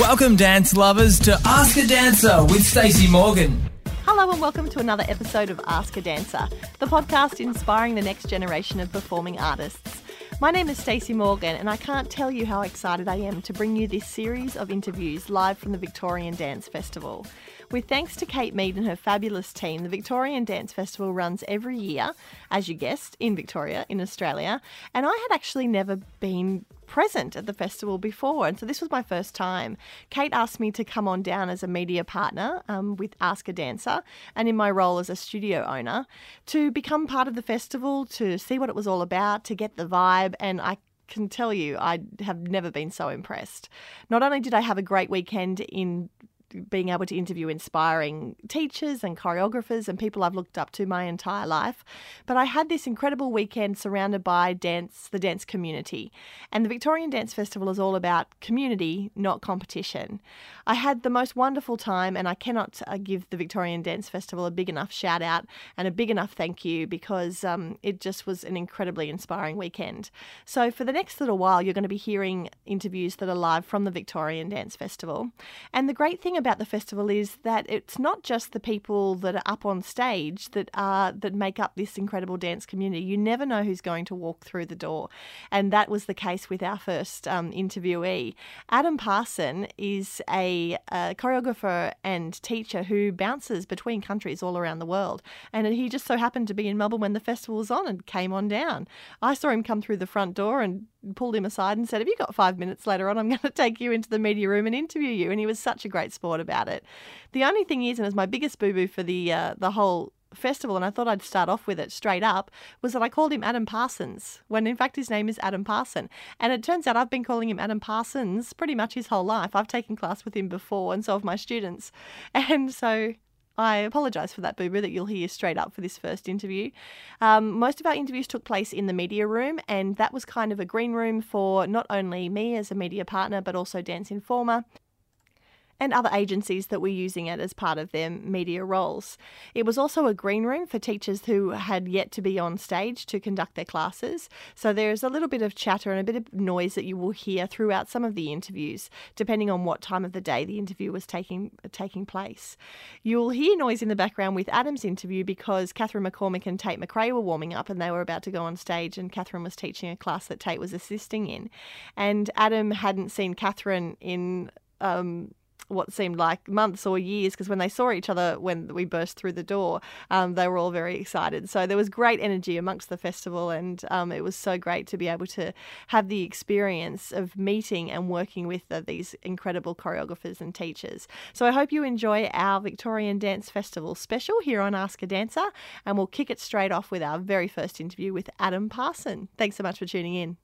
Welcome, dance lovers, to Ask a Dancer with Stacey Morgan. Hello and welcome to another episode of Ask a Dancer, the podcast inspiring the next generation of performing artists. My name is Stacey Morgan, and I can't tell you how excited I am to bring you this series of interviews live from the Victorian Dance Festival. With thanks to Kate Mead and her fabulous team, the Victorian Dance Festival runs every year, as you guessed, in Victoria, in Australia. And I had actually never been present at the festival before, and so this was my first time. Kate asked me to come on down as a media partner um, with Ask a Dancer, and in my role as a studio owner, to become part of the festival, to see what it was all about, to get the vibe, and I can tell you, I have never been so impressed. Not only did I have a great weekend in being able to interview inspiring teachers and choreographers and people I've looked up to my entire life. But I had this incredible weekend surrounded by dance, the dance community. And the Victorian Dance Festival is all about community, not competition. I had the most wonderful time, and I cannot uh, give the Victorian Dance Festival a big enough shout out and a big enough thank you because um, it just was an incredibly inspiring weekend. So, for the next little while, you're going to be hearing interviews that are live from the Victorian Dance Festival. And the great thing about the festival is that it's not just the people that are up on stage that are that make up this incredible dance community. You never know who's going to walk through the door, and that was the case with our first um, interviewee. Adam Parson is a a, choreographer and teacher who bounces between countries all around the world. And he just so happened to be in Melbourne when the festival was on and came on down. I saw him come through the front door and pulled him aside and said, Have you got five minutes later on? I'm going to take you into the media room and interview you. And he was such a great sport about it. The only thing is, and it was my biggest boo boo for the, uh, the whole festival, and I thought I'd start off with it straight up, was that I called him Adam Parsons, when in fact his name is Adam Parson. And it turns out I've been calling him Adam Parsons pretty much his whole life. I've taken class with him before, and so have my students. And so I apologise for that, Boober, that you'll hear straight up for this first interview. Um, most of our interviews took place in the media room, and that was kind of a green room for not only me as a media partner, but also Dance Informer and other agencies that were using it as part of their media roles. It was also a green room for teachers who had yet to be on stage to conduct their classes. So there's a little bit of chatter and a bit of noise that you will hear throughout some of the interviews, depending on what time of the day the interview was taking taking place. You'll hear noise in the background with Adam's interview because Kathryn McCormick and Tate McRae were warming up and they were about to go on stage and Kathryn was teaching a class that Tate was assisting in. And Adam hadn't seen Kathryn in um, what seemed like months or years because when they saw each other when we burst through the door, um, they were all very excited. So there was great energy amongst the festival, and um, it was so great to be able to have the experience of meeting and working with these incredible choreographers and teachers. So I hope you enjoy our Victorian Dance Festival special here on Ask a Dancer, and we'll kick it straight off with our very first interview with Adam Parson. Thanks so much for tuning in.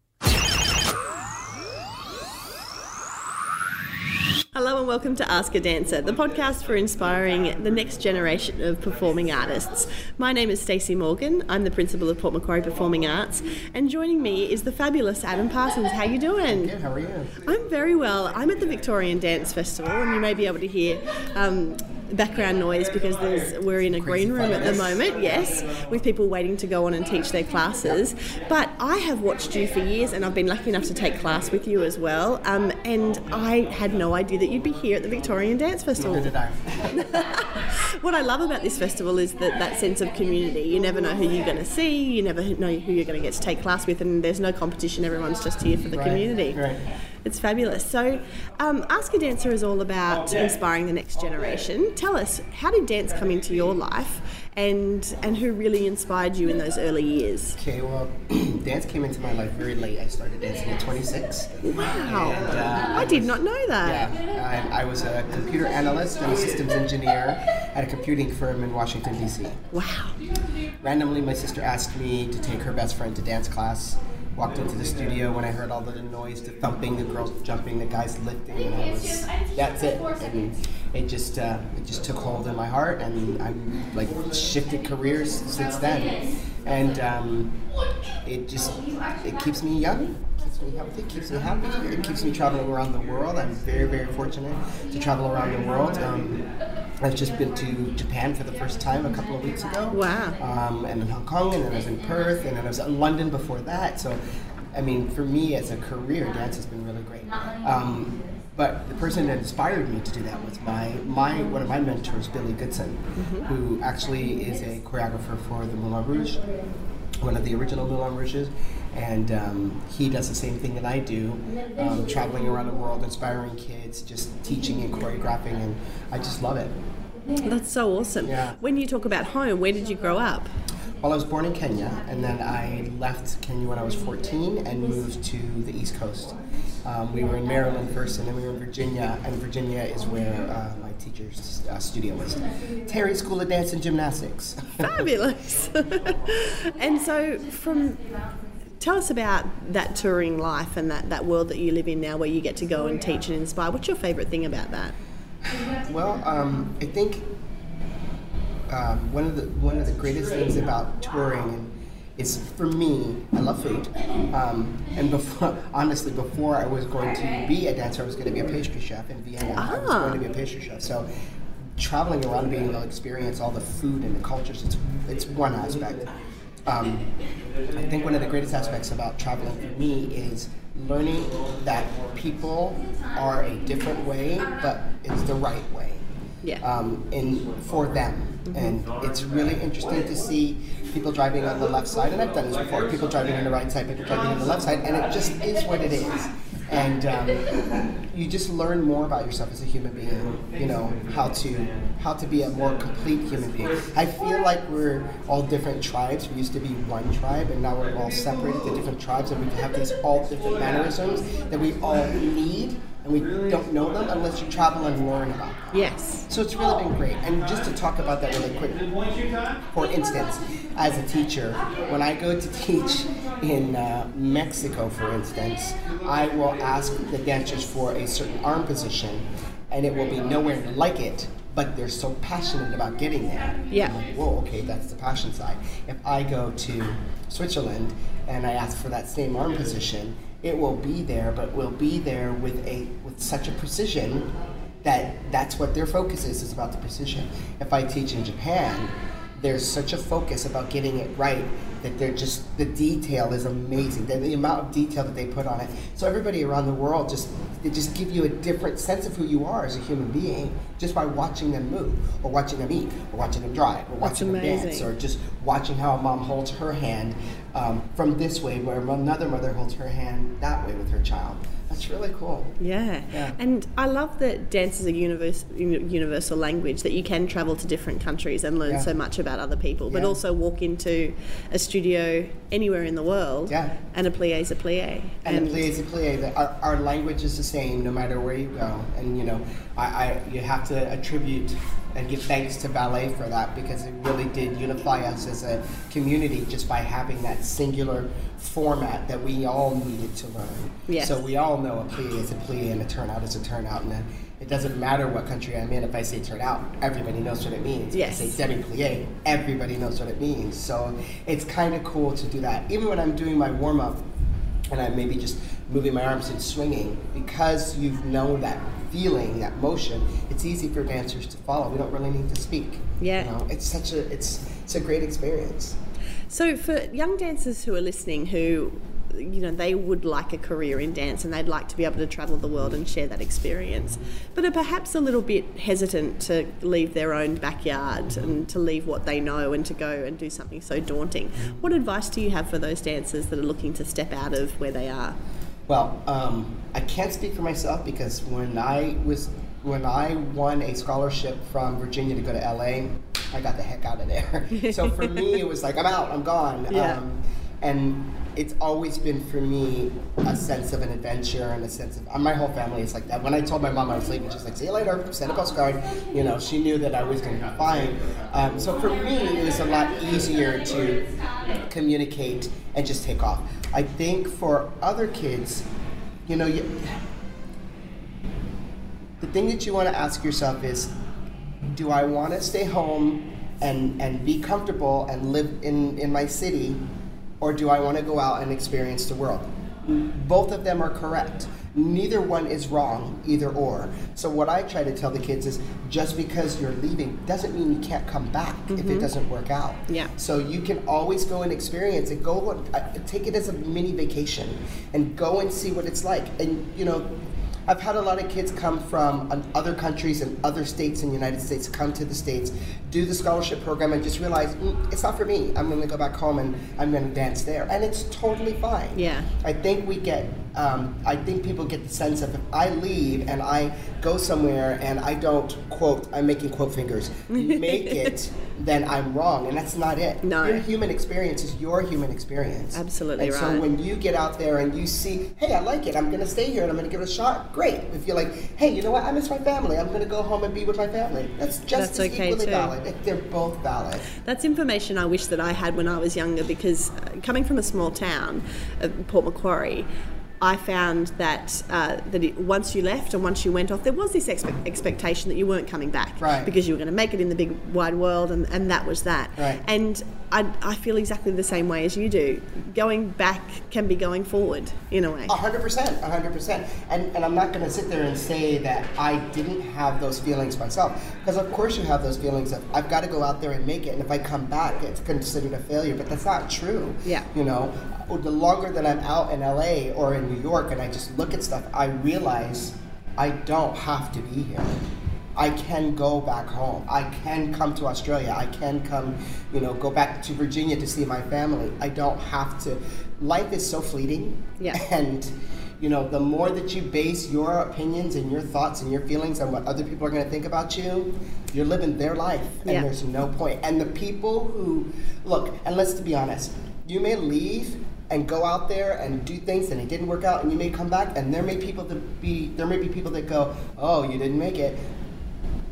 Hello and welcome to Ask a Dancer, the podcast for inspiring the next generation of performing artists. My name is Stacey Morgan. I'm the principal of Port Macquarie Performing Arts, and joining me is the fabulous Adam Parsons. How you doing? Good. How are you? I'm very well. I'm at the Victorian Dance Festival, and you may be able to hear um, background noise because we're in a green room at the moment, yes, with people waiting to go on and teach their classes. But I have watched you for years and I've been lucky enough to take class with you as well. Um, and I had no idea that you'd be here at the Victorian Dance Festival. Neither did I. what I love about this festival is that, that sense of community. You never know who you're going to see, you never know who you're going to get to take class with, and there's no competition. Everyone's just here for the right. community. Right. It's fabulous. So, um, Ask a Dancer is all about inspiring the next generation. Tell us, how did dance come into your life, and and who really inspired you in those early years? Okay, well, dance came into my life very late. I started dancing at 26. Wow, And, uh, I did not know that. Yeah, I, I was a computer analyst and a systems engineer at a computing firm in Washington, D.C. Wow. Randomly, my sister asked me to take her best friend to dance class. Walked into the studio when I heard all the noise, the thumping, the girls jumping, the guys lifting, and I was, that's it. And it just, uh, it just took hold in my heart, and I'm like shifted careers since then. And um, it just, it keeps me young, keeps me healthy, keeps me happy. It keeps me traveling around the world. I'm very, very fortunate to travel around the world. Um, I've just been to Japan for the first time a couple of weeks ago. Wow. Um, and in Hong Kong, and then I was in Perth, and then I was in London before that. So I mean, for me as a career, dance has been really great. Um, but the person that inspired me to do that was my, my one of my mentors, Billy Goodson, who actually is a choreographer for the Moulin Rouge, one of the original Moulin Rouges. And um, he does the same thing that I do, um, traveling around the world, inspiring kids, just teaching and choreographing, and I just love it. That's so awesome. Yeah. When you talk about home, where did you grow up? Well, I was born in Kenya, and then I left Kenya when I was 14 and moved to the East Coast. Um, we were in Maryland first, and then we were in Virginia, and Virginia is where uh, my teacher's uh, studio was. Terry School of Dance and Gymnastics. Fabulous. and so, from tell us about that touring life and that, that world that you live in now, where you get to go and teach and inspire. What's your favourite thing about that? Well, um, I think um, one of the one of the greatest things about touring is for me. I love food, um, and before honestly, before I was going to be a dancer, I was going to be a pastry chef in Vienna. I was Ah. going to be a pastry chef. So traveling around, being able to experience all the food and the cultures, it's it's one aspect. Um, I think one of the greatest aspects about traveling for me is learning that people are a different way, but it's the right way Yeah. um, in for them. And it's really interesting to see people driving on the left side, and I've done this before. People driving on the right side, people driving on the left side, and it just is what it is. And um, you just learn more about yourself as a human being. You know how to how to be a more complete human being. I feel like we're all different tribes. We used to be one tribe, and now we're all separated to different tribes, and we have these all different mannerisms that we all need, and we don't know them unless you travel and learn about them. Yes. So it's really been great. And just to talk about that really quick, for instance, as a teacher, when I go to teach in uh, Mexico, for instance, I will ask the dancers for a certain arm position, and it will be nowhere like it. But they're so passionate about getting there. Yeah. Like, Whoa, okay, that's the passion side. If I go to Switzerland and I ask for that same arm position, it will be there, but will be there with a with such a precision that that's what their focus is is about the precision. If I teach in Japan, there's such a focus about getting it right that they're just the detail is amazing. The, the amount of detail that they put on it. So everybody around the world just they just give you a different sense of who you are as a human being just by watching them move or watching them eat or watching them drive or watching them dance or just watching how a mom holds her hand um, from this way where another mother holds her hand that way with her child. That's really cool. Yeah. Yeah. And I love that dance is a universe, universal language that you can travel to different countries and learn Yeah. so much about other people, but Yeah. also walk into a studio anywhere in the world Yeah. and a plie is a plie. And, the plie is a plie. Our, our language is the same no matter where you go. And you know, I, I you have to attribute and give thanks to ballet for that because it really did unify us as a community just by having that singular format that we all needed to learn. Yes. So we all know a plie is a plie and a turnout is a turnout, and then it doesn't matter what country I'm in. If I say turnout, everybody knows what it means. Yes. If I say demi plie, everybody knows what it means. So it's kind of cool to do that. Even when I'm doing my warm up and I'm maybe just moving my arms and swinging, because you've known that feeling, that motion, it's easy for dancers to follow. We don't really need to speak. Yeah. You know, it's such a it's it's a great experience. So for young dancers who are listening who you know they would like a career in dance and they'd like to be able to travel the world and share that experience but are perhaps a little bit hesitant to leave their own backyard and to leave what they know and to go and do something so daunting what advice do you have for those dancers that are looking to step out of where they are Well, um, I can't speak for myself because when I was when I won a scholarship from Virginia to go to LA, I got the heck out of there. so for me, it was like I'm out, I'm gone. Yeah. Um, and it's always been for me a sense of an adventure and a sense of my whole family is like that. When I told my mom I was leaving, she's like, "See you later." Send a postcard. You know, she knew that I was going to be fine. Um, so for me, it was a lot easier to communicate and just take off. I think for other kids, you know, you, the thing that you want to ask yourself is, do I want to stay home and and be comfortable and live in in my city, or do I want to go out and experience the world? Both of them are correct. Neither one is wrong, either or. So what I try to tell the kids is just because you're leaving doesn't mean you can't come back if it doesn't work out. Yeah. So you can always go and experience it. Go uh, take it as a mini vacation and go and see what it's like. And you know, I've had a lot of kids come from um, other countries and other states in the United States come to the States, do the scholarship program, and just realize mm, it's not for me. I'm going to go back home and I'm going to dance there. And it's totally fine. Yeah. I think we get, um, I think people get the sense of if I leave and I go somewhere and I don't, quote, I'm making quote fingers, make it, then I'm wrong. And that's not it. No. Your human experience is your human experience. Absolutely and right. So when you get out there and you see, hey, I like it, I'm going to stay here and I'm going to give it a shot, great. If you're like, hey, you know what, I miss my family, I'm going to go home and be with my family, that's just That's okay equally too. valid. They're both valid. That's information I wish that I had when I was younger because uh, coming from a small town, uh, Port Macquarie, I found that uh, that it, once you left and once you went off, there was this expe- expectation that you weren't coming back Right. because you were going to make it in the big wide world, and, and that was that. Right. And I, I feel exactly the same way as you do. Going back can be going forward in a way. A hundred percent, a hundred percent. And and I'm not going to sit there and say that I didn't have those feelings myself, because of course you have those feelings of I've got to go out there and make it, and if I come back, it's considered a failure. But that's not true. Yeah. You know, the longer that I'm out in LA or in New York, and I just look at stuff, I realize I don't have to be here. I can go back home. I can come to Australia. I can come, you know, go back to Virginia to see my family. I don't have to. Life is so fleeting. Yeah. And, you know, the more that you base your opinions and your thoughts and your feelings on what other people are going to think about you, you're living their life. And Yeah. there's no point. And the people who, look, and let's be honest, you may leave and go out there and do things and it didn't work out and you may come back and there may people that be there may be people that go oh you didn't make it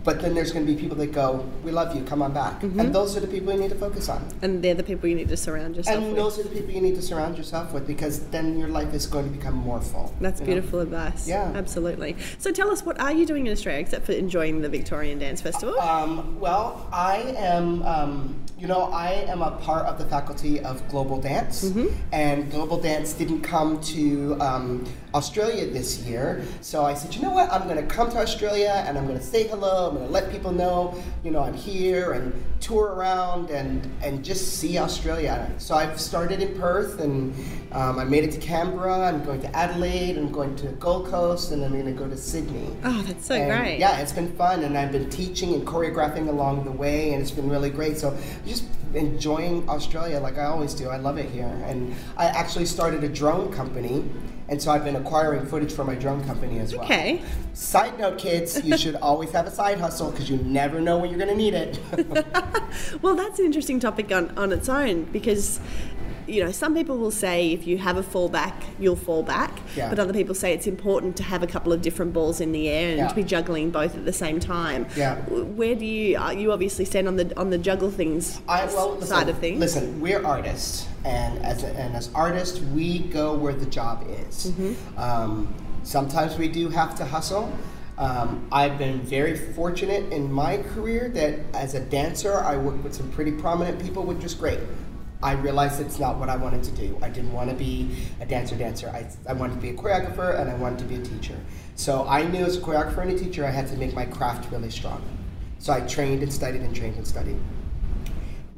but then there's going to be people that go we love you come on back Mm-hmm. and those are the people you need to focus on And they're the people you need to surround yourself and with. those are the people you need to surround yourself with because then your life is going to become more full That's you know? beautiful advice. Yeah. Absolutely. So tell us, what are you doing in Australia except for enjoying the Victorian Dance Festival? Um, well, I am, um, you know, I am a part of the faculty of Global Dance, Mm-hmm. and Global Dance didn't come to um, Australia this year. So I said, you know what? I'm going to come to Australia and I'm going to say hello. I'm going to let people know, you know, I'm here and tour around and and just see Australia. So I've started in Perth and um, I made it to Canberra. I'm going to Adelaide. I'm going to Gold Coast, and I'm going to go to Sydney. oh, that's so And, great. Yeah, it's been fun, and I've been teaching and choreographing along the way, and it's been really great. So just enjoying Australia like I always do. I love it here, and I actually started a drone company, and so I've been acquiring footage for my drone company as well. Okay. Side note, kids, you should always have a side hustle because you never know when you're going to need it. Well, that's an interesting topic on, on its own because, you know, some people will say if you have a fallback, you'll fall back. Yeah. But other people say it's important to have a couple of different balls in the air and Yeah. to be juggling both at the same time. Yeah. Where do you, uh, you obviously stand on the on the juggle things I, well, listen, side of things? Listen, we're artists, and as a, and as artists, we go where the job is. Mm-hmm. Um, sometimes we do have to hustle. Um, I've been very fortunate in my career that as a dancer, I worked with some pretty prominent people, which was great. I realized it's not what I wanted to do. I didn't want to be a dancer dancer. I, I wanted to be a choreographer and I wanted to be a teacher. So I knew as a choreographer and a teacher, I had to make my craft really strong. So I trained and studied and trained and studied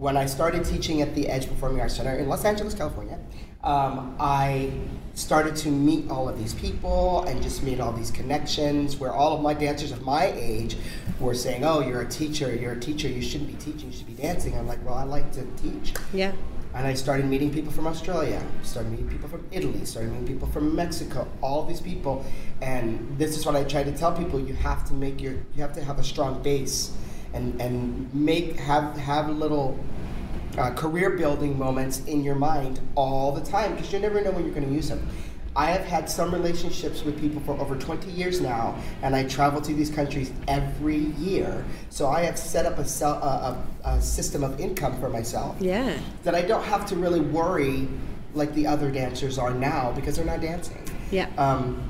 when I started teaching at the Edge Performing Arts Center in Los Angeles, California, um, I started to meet all of these people and just made all these connections where all of my dancers of my age were saying, Oh, you're a teacher, you're a teacher, you shouldn't be teaching, you should be dancing. I'm like, Well, I like to teach. yeah. And I started meeting people from Australia, started meeting people from Italy, started meeting people from Mexico, all these people. And this is what I try to tell people, you have to make your you have to have a strong base and, and make have have little uh, career building moments in your mind all the time because you never know when you're going to use them. I have had some relationships with people for over 20 years now, and I travel to these countries every year. So I have set up a, a, a, a system of income for myself Yeah. that I don't have to really worry like the other dancers are now because they're not dancing. Yeah. Um,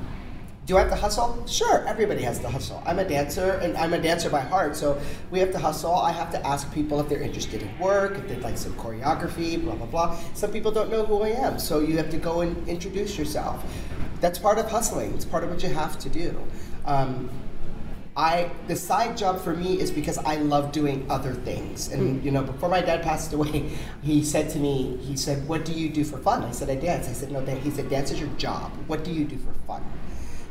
Do I have to hustle? Sure, everybody has to hustle. I'm a dancer, and I'm a dancer by heart, so we have to hustle. I have to ask people if they're interested in work, if they'd like some choreography, blah, blah, blah. Some people don't know who I am, so you have to go and introduce yourself. That's part of hustling, it's part of what you have to do. Um, I the side job for me is because I love doing other things. And you know, before my dad passed away, he said to me, he said, "What do you do for fun?" I said, "I dance." I said, "No, Dan." He said, "Dance is your job. What do you do for fun?"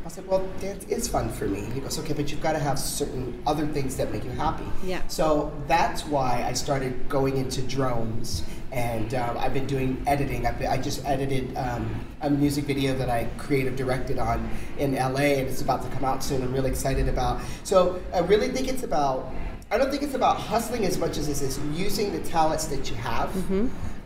I said, "Well, dance is fun for me." He goes, "Okay, but you've got to have certain other things that make you happy." Yeah. So that's why I started going into drones, and uh, I've been doing editing. I've been, I just edited um, a music video that I creative directed on in LA, and it's about to come out soon. I'm really excited about. So I really think it's about. I don't think it's about hustling as much as it is using the talents that you have.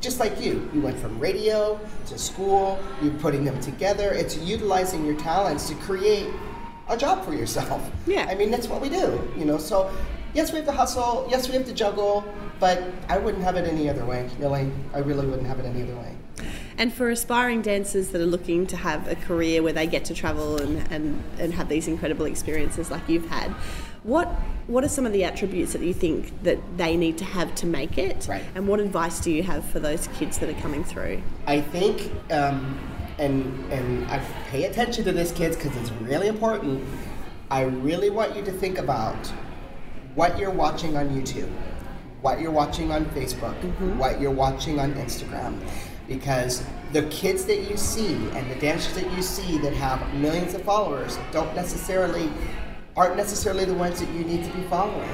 Just like you, you went from radio to school. You're putting them together. It's utilizing your talents to create a job for yourself. Yeah. I mean, that's what we do, you know. So, yes, we have to hustle. Yes, we have to juggle. But I wouldn't have it any other way. Really, I really wouldn't have it any other way. And for aspiring dancers that are looking to have a career where they get to travel and, and, and have these incredible experiences like you've had, what what are some of the attributes that you think that they need to have to make it? Right. And what advice do you have for those kids that are coming through? I think, um, and and I pay attention to this, kids, because it's really important. I really want you to think about what you're watching on YouTube, what you're watching on Facebook, what you're watching on Instagram, because the kids that you see and the dancers that you see that have millions of followers don't necessarily aren't necessarily the ones that you need to be following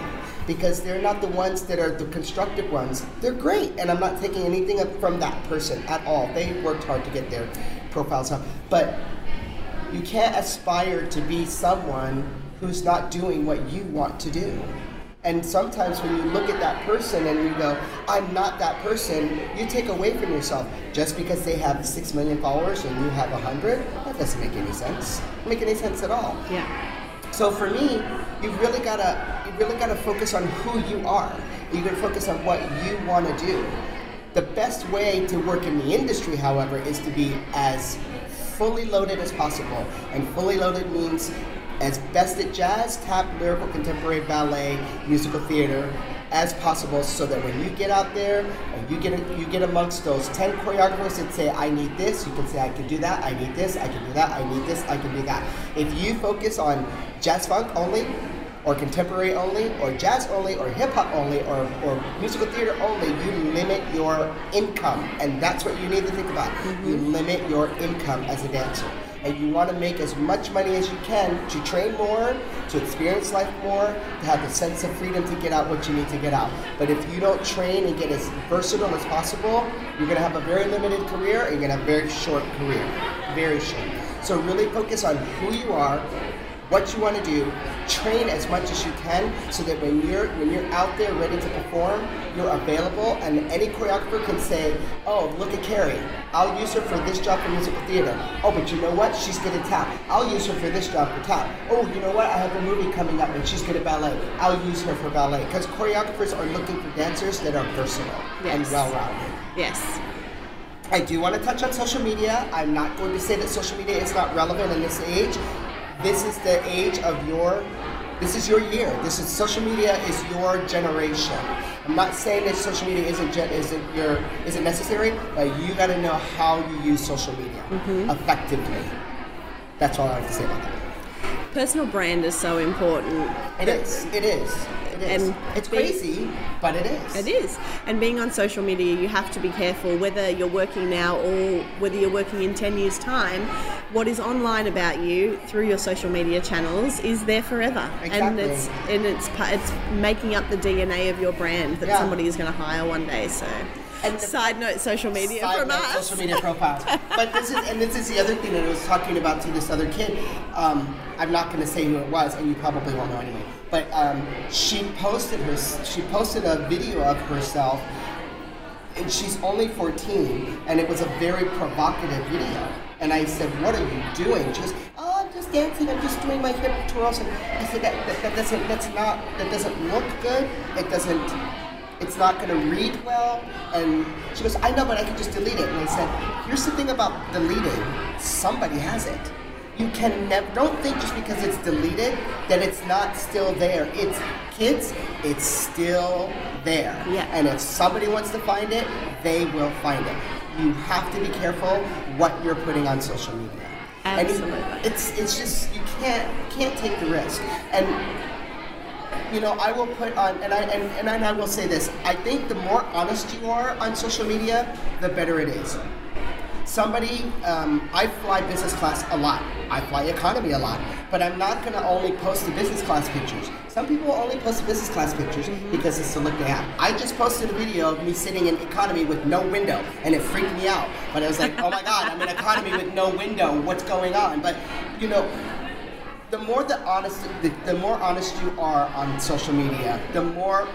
because they're not the ones that are the constructive ones. They're great, and I'm not taking anything from that person at all. They worked hard to get their profiles up, but you can't aspire to be someone who's not doing what you want to do. And sometimes when you look at that person and you go, I'm not that person, you take away from yourself. Just because they have six million followers and you have a hundred, that doesn't make any sense. Make any sense at all. Yeah. So for me, you've really gotta you really gotta focus on who you are. You gotta focus on what you want to do. The best way to work in the industry, however, is to be as fully loaded as possible. And fully loaded means as best at jazz, tap, lyrical, contemporary, ballet, musical theater as possible so that when you get out there and you get you get amongst those 10 choreographers that say I need this, you can say I can do that, I need this, I can do that, I need this, I can do that. If you focus on jazz funk only, or contemporary only, or jazz only, or hip hop only, or, or musical theater only, you limit your income. And that's what you need to think about. You mm-hmm. limit your income as a dancer. And you want to make as much money as you can to train more, to experience life more, to have the sense of freedom to get out what you need to get out. But if you don't train and get as versatile as possible, you're going to have a very limited career and you're going to have a very short career. Very short. So really focus on who you are, what you want to do, train as much as you can so that when you're when you're out there ready to perform, you're available and any choreographer can say, Oh, look at Carrie. I'll use her for this job for musical theater. Oh, but you know what? She's good at tap. I'll use her for this job for tap. Oh, you know what? I have a movie coming up and she's good at ballet. I'll use her for ballet. Because choreographers are looking for dancers that are versatile and well-rounded. Yes. I do want to touch on social media. I'm not going to say that social media is not relevant in this age. This is the age of your this is your year. This is social media is your generation. I'm not saying that social media isn't gen- isn't your isn't necessary, but you got to know how you use social media mm-hmm. effectively. That's all I have to say about that. Personal brand is so important. It is. It is. It is. And it's being- crazy, but it is. It is. And being on social media, you have to be careful whether you're working now or whether you're working in 10 years' time. What is online about you through your social media channels is there forever. And it's and it's it's making up the DNA of your brand that Yeah. somebody is going to hire one day. So And side note social media Side from note, us. social media profiles. but this is and this is the other thing that I was talking about to this other kid. Um, I'm not going to say who it was, and you probably won't know anyway. But um, she posted her she posted a video of herself, and she's only 14, and it was a very provocative video. And I said, "What are you doing?" She goes, "Oh, I'm just dancing. I'm just doing my hip twirls." And I said, "That, that, that doesn't that's not that doesn't look good. It doesn't." It's not going to read well. And she goes, I know, but I can just delete it. And I said, here's the thing about deleting somebody has it. you can never don't think just because it's deleted that it's not still there. It's kids, it's still there. Yeah. And if somebody wants to find it, they will find it. You have to be careful what you're putting on social media. And Absolutely. it's it's just you can't can't take the risk. And you know, I will put on, and I and, and I will say this: I think the more honest you are on social media, the better it is. Somebody, um, I fly business class a lot. I fly economy a lot, but I'm not going to only post the business class pictures. Some people only post the business class pictures because it's the look they have. I just posted a video of me sitting in economy with no window, and it freaked me out. But I was like, oh my god, I'm in economy with no window. What's going on? But you know, the more the honest, the, the more honest you are on social media, the more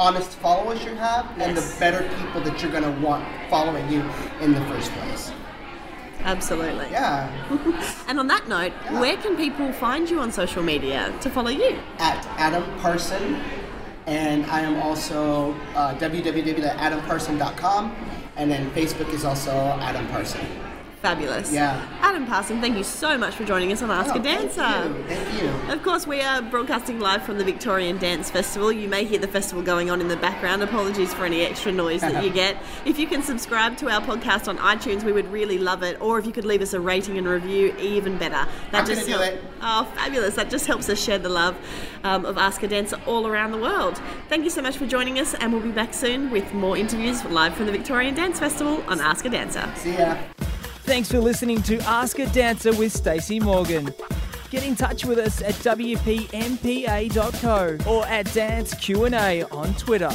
honest followers you have, and the better people that you're gonna want following you in the first place. Absolutely. Yeah, And on that note, Yeah. where can people find you on social media to follow you? at Adam Parson, and I am also uh, www.adamparson.com, and then Facebook is also Adam Parson. Fabulous. Yeah. Adam Parson, thank you so much for joining us on Ask Oh, a Dancer. Thank you. Thank you. Of course, we are broadcasting live from the Victorian Dance Festival. You may hear the festival going on in the background. Apologies for any extra noise that you get. If you can subscribe to our podcast on iTunes, we would really love it. Or if you could leave us a rating and review, even better. That I'm gonna do it. Oh, fabulous! That just helps us share the love um, of Ask a Dancer all around the world. Thank you so much for joining us, and we'll be back soon with more interviews live from the Victorian Dance Festival on Ask a Dancer. See ya. Thanks for listening to Ask a Dancer with Stacey Morgan. Get in touch with us at wpmpa.co or at Dance Q&A on Twitter.